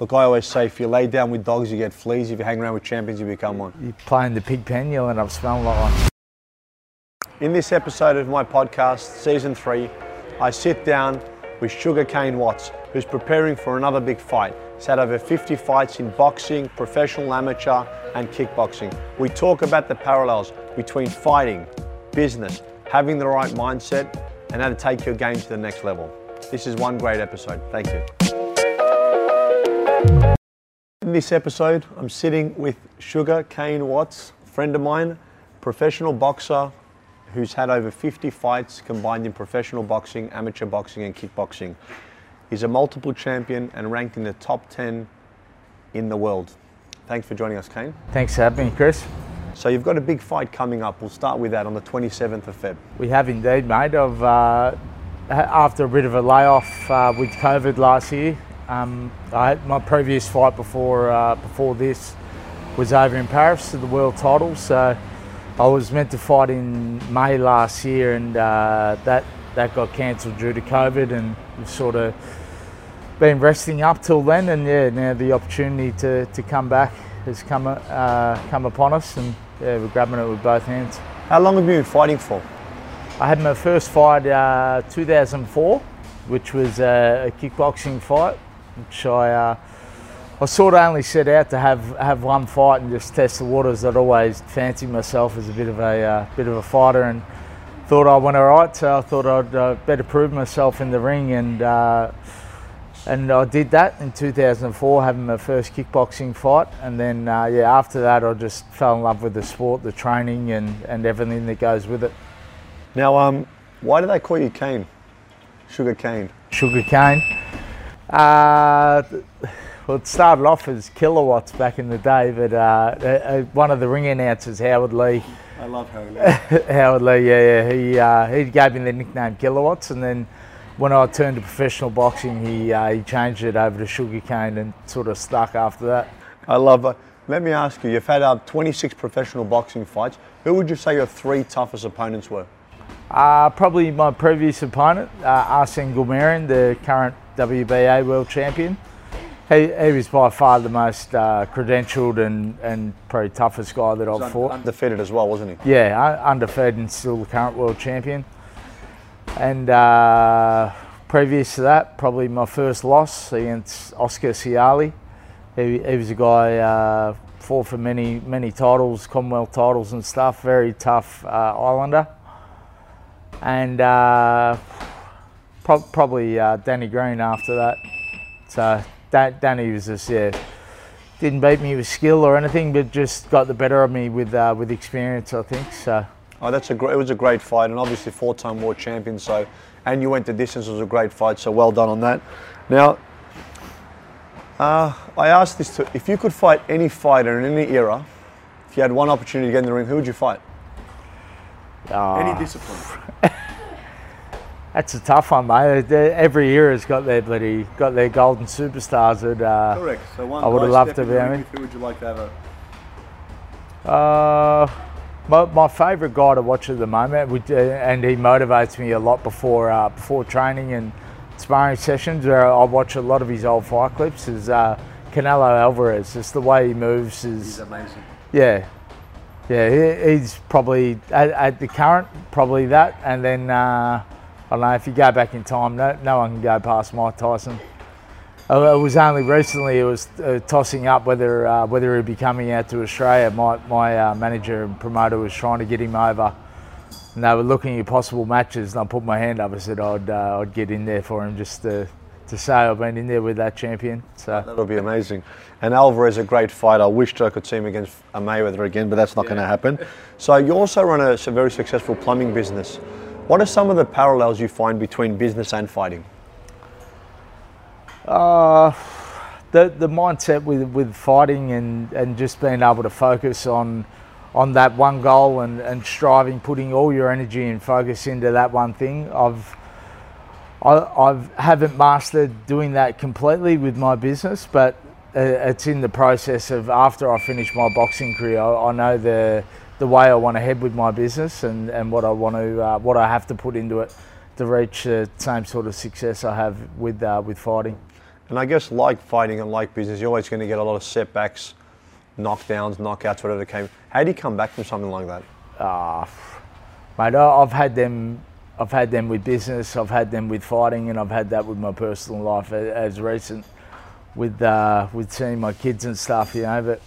Look, I always say if you lay down with dogs, you get fleas. If you hang around with champions, you become one. You play in the pig pen, you'll end up smelling like one. In this episode of my podcast, season three, I sit down with Sugar Cane Watts, who's preparing for another big fight. He's had over 50 fights in boxing, professional, amateur, and kickboxing. We talk about the parallels between fighting, business, having the right mindset, and how to take your game to the next level. This is one great episode. Thank you. In this episode, I'm sitting with Sugar Kane Watts, friend of mine, professional boxer who's had over 50 fights combined in professional boxing, amateur boxing, and kickboxing. He's a multiple champion and ranked in the top 10 in the world. Thanks for joining us, Kane. Thanks for having me, Chris. So you've got a big fight coming up. We'll start with that on the 27th of Feb. We have indeed, mate. Of uh, after a bit of a layoff uh, with COVID last year, um, I my previous fight before uh, before this was over in Paris for the world title. So I was meant to fight in May last year, and uh, that that got cancelled due to COVID, and we've sort of been resting up till then. And yeah, now the opportunity to, to come back has come uh, come upon us, and yeah, we're grabbing it with both hands. How long have you been fighting for? I had my first fight uh, 2004, which was a kickboxing fight which I, uh, I sort of only set out to have, have one fight and just test the waters. I'd always fancied myself as a bit of a uh, bit of a fighter and thought I went all right. So I thought I'd uh, better prove myself in the ring and uh, and I did that in 2004, having my first kickboxing fight. And then uh, yeah, after that, I just fell in love with the sport, the training, and and everything that goes with it. Now, um, why do they call you Cane? Sugar cane. Sugar cane. Uh, well, it started off as kilowatts back in the day, but uh, uh, one of the ring announcers, Howard Lee. I love Howard Lee. Howard Lee, yeah, yeah. He, uh, he gave me the nickname Kilowatts, and then when I turned to professional boxing, he, uh, he changed it over to sugarcane and sort of stuck after that. I love it. Let me ask you, you've had uh, 26 professional boxing fights. Who would you say your three toughest opponents were? Uh, probably my previous opponent, uh, Arsene Goulamirian, the current WBA world champion. He, he was by far the most uh, credentialed and, and probably toughest guy that I've fought. Undefeated as well, wasn't he? Yeah, undefeated and still the current world champion. And uh, previous to that, probably my first loss against Oscar Ciali. He, he was a guy uh, fought for many many titles, Commonwealth titles and stuff. Very tough uh, Islander. And uh, Pro- probably uh, Danny Green after that. So da- Danny was just yeah, didn't beat me with skill or anything, but just got the better of me with uh, with experience. I think so. Oh, that's a great. It was a great fight, and obviously four-time world champion. So, and you went the distance. It was a great fight. So well done on that. Now, uh, I asked this to: if you could fight any fighter in any era, if you had one opportunity to get in the ring, who would you fight? Uh, any discipline. That's a tough one, mate. Every era's got their bloody got their golden superstars. That uh, correct. So one. I would have loved to be. I mean, who would you like to have? A... Uh, my, my favourite guy to watch at the moment, would, uh, and he motivates me a lot before uh, before training and sparring sessions. Where I watch a lot of his old fight clips. Is uh, Canelo Alvarez. Just the way he moves is. He's amazing. Yeah, yeah. He, he's probably at, at, the current probably that, and then. I don't know if you go back in time, no, no one can go past Mike Tyson. Uh, it was only recently it was uh, tossing up whether uh, whether he'd be coming out to Australia. My my uh, manager and promoter was trying to get him over, and they were looking at possible matches. And I put my hand up. I said I'd uh, I'd get in there for him just to to say I've been in there with that champion. So that'll be amazing. And Alvarez is a great fighter. I wished I could see him against Mayweather again, but that's not yeah. going to happen. So you also run a, a very successful plumbing business. What are some of the parallels you find between business and fighting? Uh, the the mindset with with fighting and, and just being able to focus on on that one goal and, and striving, putting all your energy and focus into that one thing. I've I I've, haven't mastered doing that completely with my business, but uh, it's in the process of after I finish my boxing career. I, I know the the way I want to head with my business and, and what I want to uh, what I have to put into it to reach the same sort of success I have with uh, with fighting. And I guess like fighting and like business, you're always going to get a lot of setbacks, knockdowns, knockouts, whatever came. How do you come back from something like that? Ah, mate, I- I've had them. I've had them with business. I've had them with fighting, and I've had that with my personal life as recent with uh, with seeing my kids and stuff. You know, but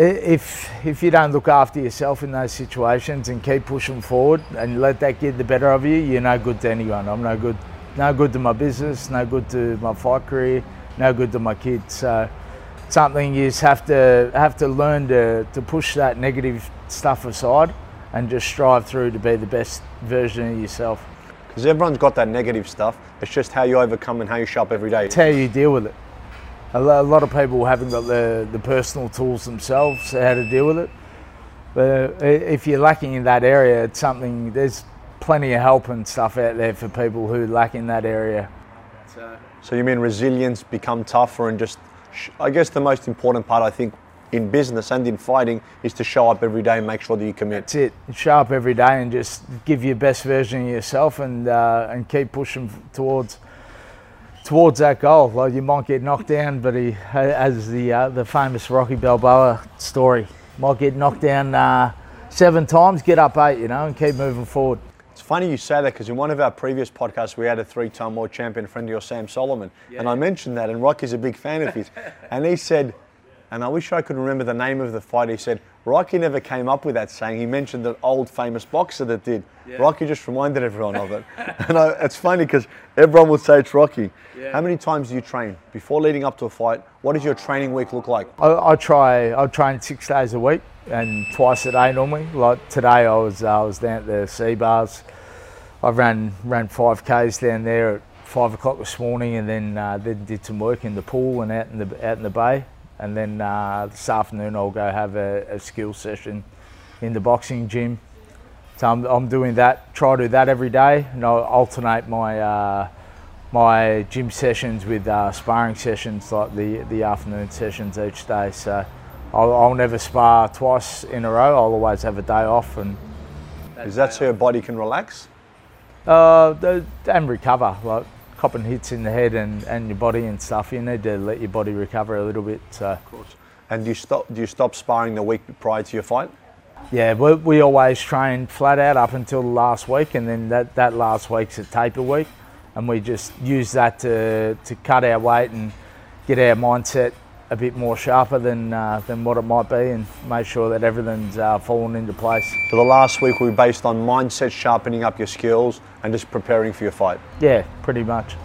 if if you don't look after yourself in those situations and keep pushing forward and let that get the better of you, you're no good to anyone. I'm no good, no good to my business, no good to my fight career, no good to my kids. So something you just have to have to learn to, to push that negative stuff aside and just strive through to be the best version of yourself. Because everyone's got that negative stuff. It's just how you overcome and how you show up every day. It's how you deal with it. A lot of people haven't got the, the personal tools themselves how to deal with it. But if you're lacking in that area, it's something, there's plenty of help and stuff out there for people who lack in that area. So you mean resilience, become tougher, and just, I guess the most important part, I think, in business and in fighting is to show up every day and make sure that you commit. That's it. Show up every day and just give your best version of yourself and uh, and keep pushing towards towards that goal. Like you might get knocked down, but he, as the uh, the famous Rocky Balboa story, might get knocked down uh, seven times, get up eight, you know, and keep moving forward. It's funny you say that because in one of our previous podcasts, we had a three time world champion friend of yours, Sam Soliman. And I mentioned that, and Rocky's a big fan of his. and he said, and I wish I could remember the name of the fight, he said, Rocky never came up with that saying. He mentioned an old famous boxer that did. Rocky just reminded everyone of it. and I, it's funny because everyone would say it's Rocky. How many times do you train? Before leading up to a fight, what does your training week look like? I, I try. I train six days a week and twice a day normally. Like today, I was I was down at the sea baths. I ran ran five k's down there at five o'clock this morning, and then uh, then did some work in the pool and out in the out in the bay. And then uh, this afternoon, I'll go have a, a skill session in the boxing gym. So I'm, I'm doing that. Try to do that every day, and I'll alternate my. Uh, my gym sessions with uh, sparring sessions, like the the afternoon sessions each day. So I'll, I'll never spar twice in a row. I'll always have a day off and Is that so your body can relax? uh, and recover. Like copping hits in the head and, and your body and stuff. You need to let your body recover a little bit. Uh, so And do you stop, do you stop sparring the week prior to your fight? yeah, we, we always train flat out up until the last week, and then that, that last week's a taper week, and we just use that to, to cut our weight and get our mindset a bit more sharper than uh, than what it might be, and make sure that everything's uh, falling into place. So the last week will be based on mindset, sharpening up your skills, and just preparing for your fight. Yeah, pretty much.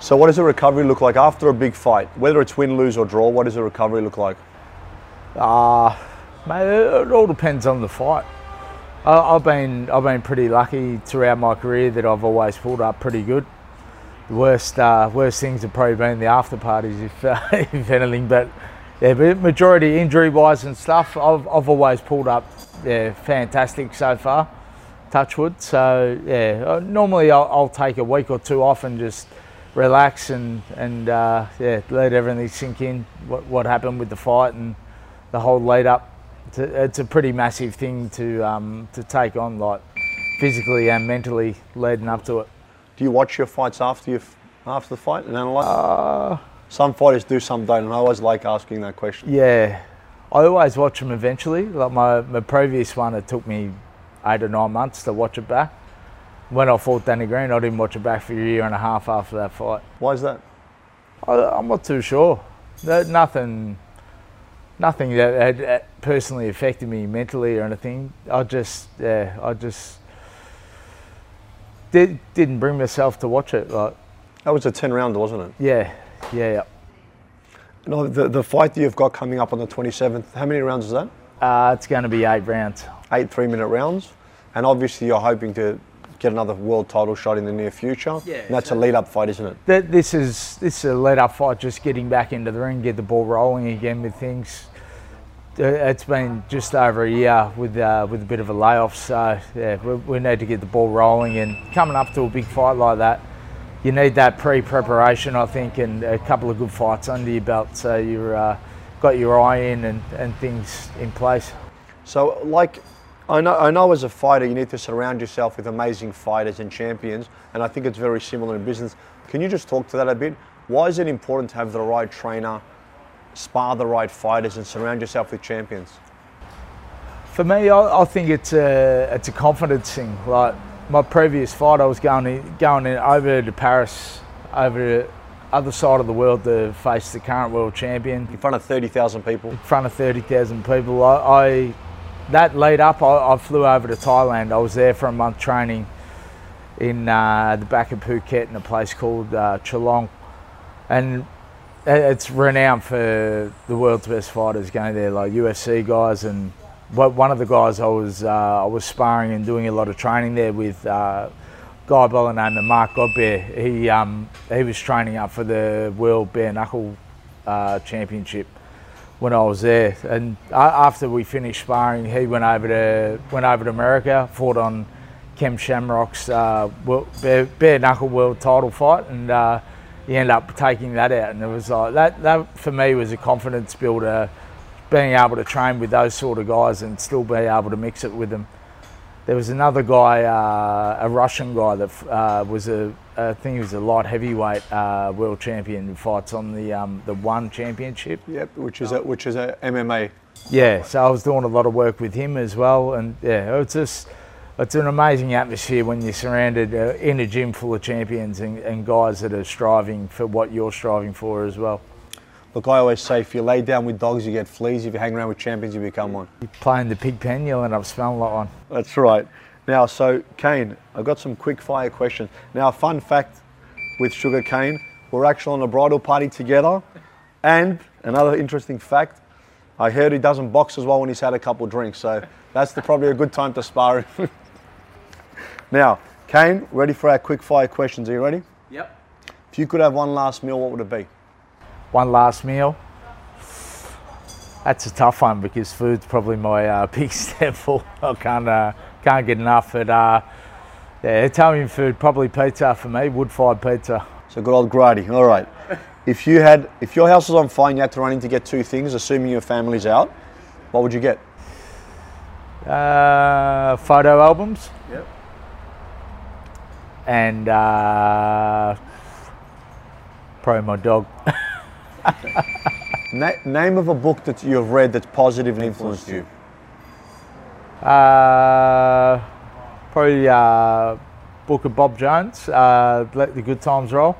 So what does a recovery look like after a big fight? Whether it's win, lose, or draw, what does a recovery look like? Uh, mate, it all depends on the fight. I've been I've been pretty lucky throughout my career that I've always pulled up pretty good. Worst uh, worst things have probably been the after parties, if uh, if anything. But yeah, but majority injury wise and stuff, I've I've always pulled up yeah fantastic so far. Touchwood. So yeah, uh, normally I'll, I'll take a week or two off and just relax and and uh, yeah let everything sink in. What what happened with the fight and the whole lead up. It's a, it's a pretty massive thing to um, to take on, like physically and mentally leading up to it. Do you watch your fights after you after the fight and analyze? some fighters do, some don't, and I always like asking that question. Yeah, I always watch them eventually. Like my, my previous one, it took me eight or nine months to watch it back. When I fought Danny Green, I didn't watch it back for a year and a half after that fight. Why is that? I, I'm not too sure. No, nothing, nothing that had uh, personally affected me mentally or anything. I just, yeah, I just did, didn't bring myself to watch it. Like, That was a 10 rounder, wasn't it? yeah, yeah, yeah. No, the, the fight that you've got coming up on the 27th, how many rounds is that? Uh, it's going to be eight rounds. Eight three minute rounds. And obviously, you're hoping to get another world title shot in the near future. Yeah, And that's so- a lead up fight, isn't it? Th- This is this is a lead up fight, just getting back into the ring, get the ball rolling again with things. Uh, It's been just over a year with uh, with a bit of a layoff, so yeah, we, we need to get the ball rolling. And coming up to a big fight like that, you need that pre-preparation, I think, and a couple of good fights under your belt, so you're uh, got your eye in and, and things in place. So, like I know, I know as a fighter you need to surround yourself with amazing fighters and champions, and I think it's very similar in business. Can you just talk to that a bit? Why is it important to have the right trainer, spar the right fighters, and surround yourself with champions? For me, I, I think it's a it's a confidence thing. Like my previous fight, I was going in, going in over to Paris, over the other side of the world to face the current world champion In front of 30,000 people. in front of 30,000 people. I, I that lead up, I, I flew over to Thailand. I was there for a month training in uh, the back of Phuket in a place called uh, Chalong, and it's renowned for the world's best fighters going there, like UFC guys. And one of the guys I was uh, I was sparring and doing a lot of training there with. Uh, Guy by the name of Mark Godbeer, he um, he was training up for the World Bare Knuckle uh, Championship when I was there. And after we finished sparring, he went over to went over to America, fought on Ken Shamrock's uh, bare, bare knuckle world title fight, and he ended up taking that out. And it was like that. That for me was a confidence builder, being able to train with those sort of guys and still be able to mix it with them. There was another guy, uh, a Russian guy that uh, was a, I think he was a light heavyweight uh, world champion who fights on the um, the One Championship. Yep, which is a, which is a MMA. Yeah, so I was doing a lot of work with him as well, and yeah, it's just it's an amazing atmosphere when you're surrounded uh, in a gym full of champions and, and guys that are striving for what you're striving for as well. Look, I always say if you lay down with dogs, you get fleas. If you hang around with champions, you become one. You play in the pig pen, you'll end up smelling like one. That's right. Now, so Kane, I've got some quick fire questions. Now, a fun fact with Sugar Cane, we're actually on a bridal party together. And another interesting fact, I heard he doesn't box as well when he's had a couple drinks. So that's the, probably a good time to spar him. now, Kane, ready for our quick fire questions? Are you ready? Yep. If you could have one last meal, what would it be? One last meal. That's a tough one because food's probably my uh, biggest temple. I can't uh, can't get enough. But uh, yeah, Italian food probably pizza for me. Wood fired pizza. So good old Grady. All right. If you had, if your house was on fire and you had to run in to get two things, assuming your family's out, what would you get? Uh, photo albums. Yep. And uh, probably my dog. Na- name of a book that you have read that's positively influenced you. Uh, probably uh, book of Bob Jones. Uh, Let the good times roll.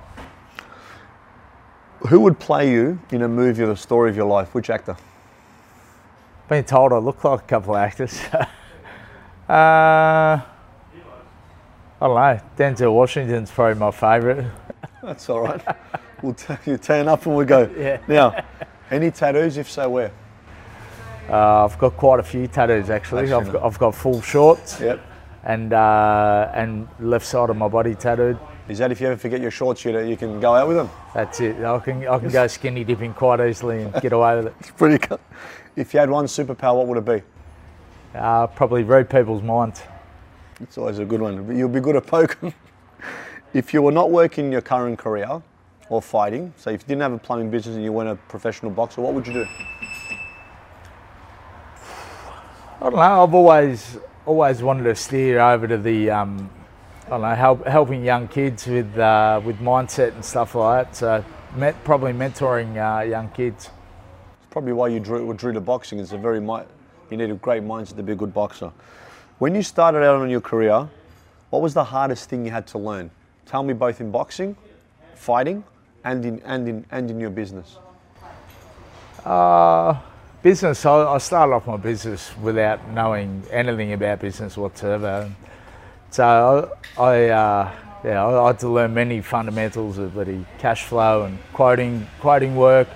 Who would play you in a movie or the story of your life? Which actor? Been told I look like a couple of actors. uh, I don't know. Denzel Washington's probably my favourite. That's all right. we'll t- you turn up and we go. Yeah. Now, any tattoos? If so, where? Uh, I've got quite a few tattoos actually. Actually, I've got, I've got full shorts Yep. and uh, and left side of my body tattooed. Is that if you ever forget your shorts, you, you can go out with them? That's it. I can I can go skinny dipping quite easily and get away with it. It's pretty good. If you had one superpower, what would it be? Uh, probably read people's minds. It's always a good one. You'll be good at poker. if you were not working your current career or fighting, so if you didn't have a plumbing business and you weren't a professional boxer, what would you do? I don't know. I've always always wanted to steer over to the um, I don't know help, helping young kids with uh, with mindset and stuff like that. So met, probably mentoring uh, young kids. It's probably why you drew, drew to boxing. It's a very you need a great mindset to be a good boxer. When you started out on your career, what was the hardest thing you had to learn? Tell me both in boxing, fighting, and in and in and in your business. Uh, business. I, I started off my business without knowing anything about business whatsoever. So I, I uh, yeah, I had to learn many fundamentals of bloody cash flow and quoting, quoting work,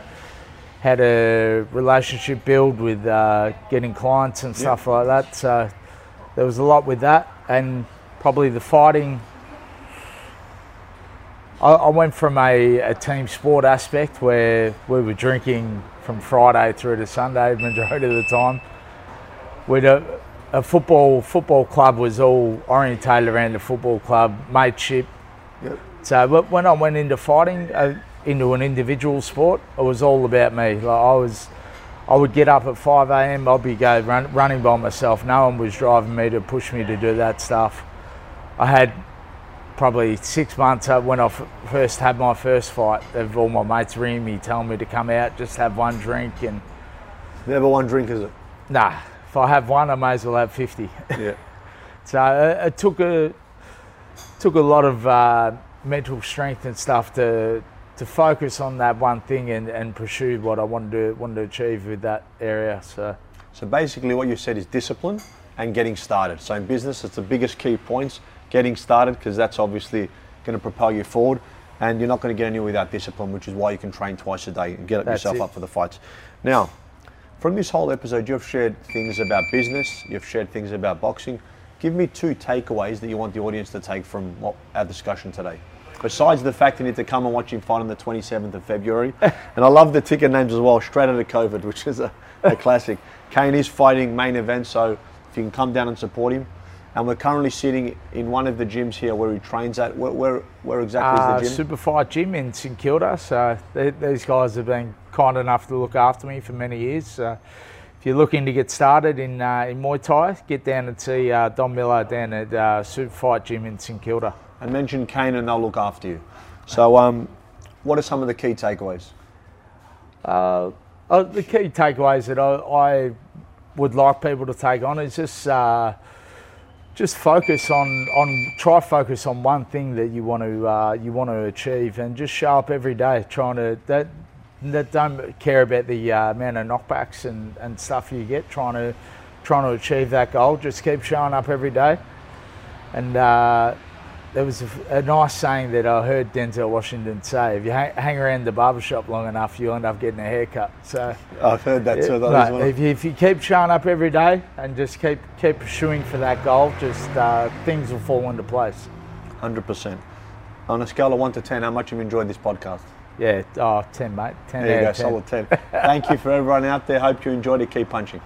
how to relationship build with uh, getting clients and stuff like that. So there was a lot with that, and probably the fighting. I, I went from a, a team sport aspect where we were drinking from Friday through to Sunday majority of the time. We'd a, a football football club was all orientated around the football club mateship. Yep. So when I went into fighting, uh, into an individual sport, it was all about me. Like I was, I would get up at 5 a.m. I'd be go run, running by myself. No one was driving me to push me to do that stuff. I had probably six months when I first had my first fight of all my mates ringing me, telling me to come out, just have one drink and. Never one drink, is it? Nah. If I have one, I may as well have 50. Yeah. so it, uh, it, took a took a lot of uh, mental strength and stuff to to focus on that one thing and, and pursue what I wanted to wanted to achieve with that area. So. So basically, what you said is discipline and getting started. So in business, it's the biggest key points getting started because that's obviously going to propel you forward. And you're not going to get anywhere without discipline, which is why you can train twice a day and get that's yourself it. up for the fights. Now, from this whole episode, you've shared things about business, you've shared things about boxing. Give me two takeaways that you want the audience to take from what, our discussion today. Besides the fact you need to come and watch him fight on the 27th of February. and I love the ticket names as well, straight out of COVID, which is a, a classic. Kane is fighting main event, so if you can come down and support him, and we're currently sitting in one of the gyms here where he trains at. Where, where, where exactly uh, is the gym? Superfight Gym in St Kilda. So they, these guys have been kind enough to look after me for many years. So if you're looking to get started in, uh, in Muay Thai, get down and see uh, Don Miller down at uh, Superfight Gym in St Kilda. And mention Kane and they'll look after you. So um, what are some of the key takeaways? Uh, uh, the key takeaways that I, I, would like people to take on is just uh, just focus on on try focus on one thing that you want to uh, you want to achieve and just show up every day trying to that that don't care about the uh, amount of knockbacks and, and stuff you get trying to trying to achieve that goal just keep showing up every day and uh, there was a, a, nice saying that I heard Denzel Washington say: "If you hang, hang, around the barbershop long enough, you'll end up getting a haircut." So I've heard that too. That if, you, if you keep showing up every day and just keep keep pursuing for that goal, just uh, things will fall into place. Hundred percent. On a scale of one to ten, how much have you enjoyed this podcast? Yeah, oh, 10, mate. 10 there you go, 10. solid 10. Thank you for everyone out there. Hope you enjoyed it. Keep punching.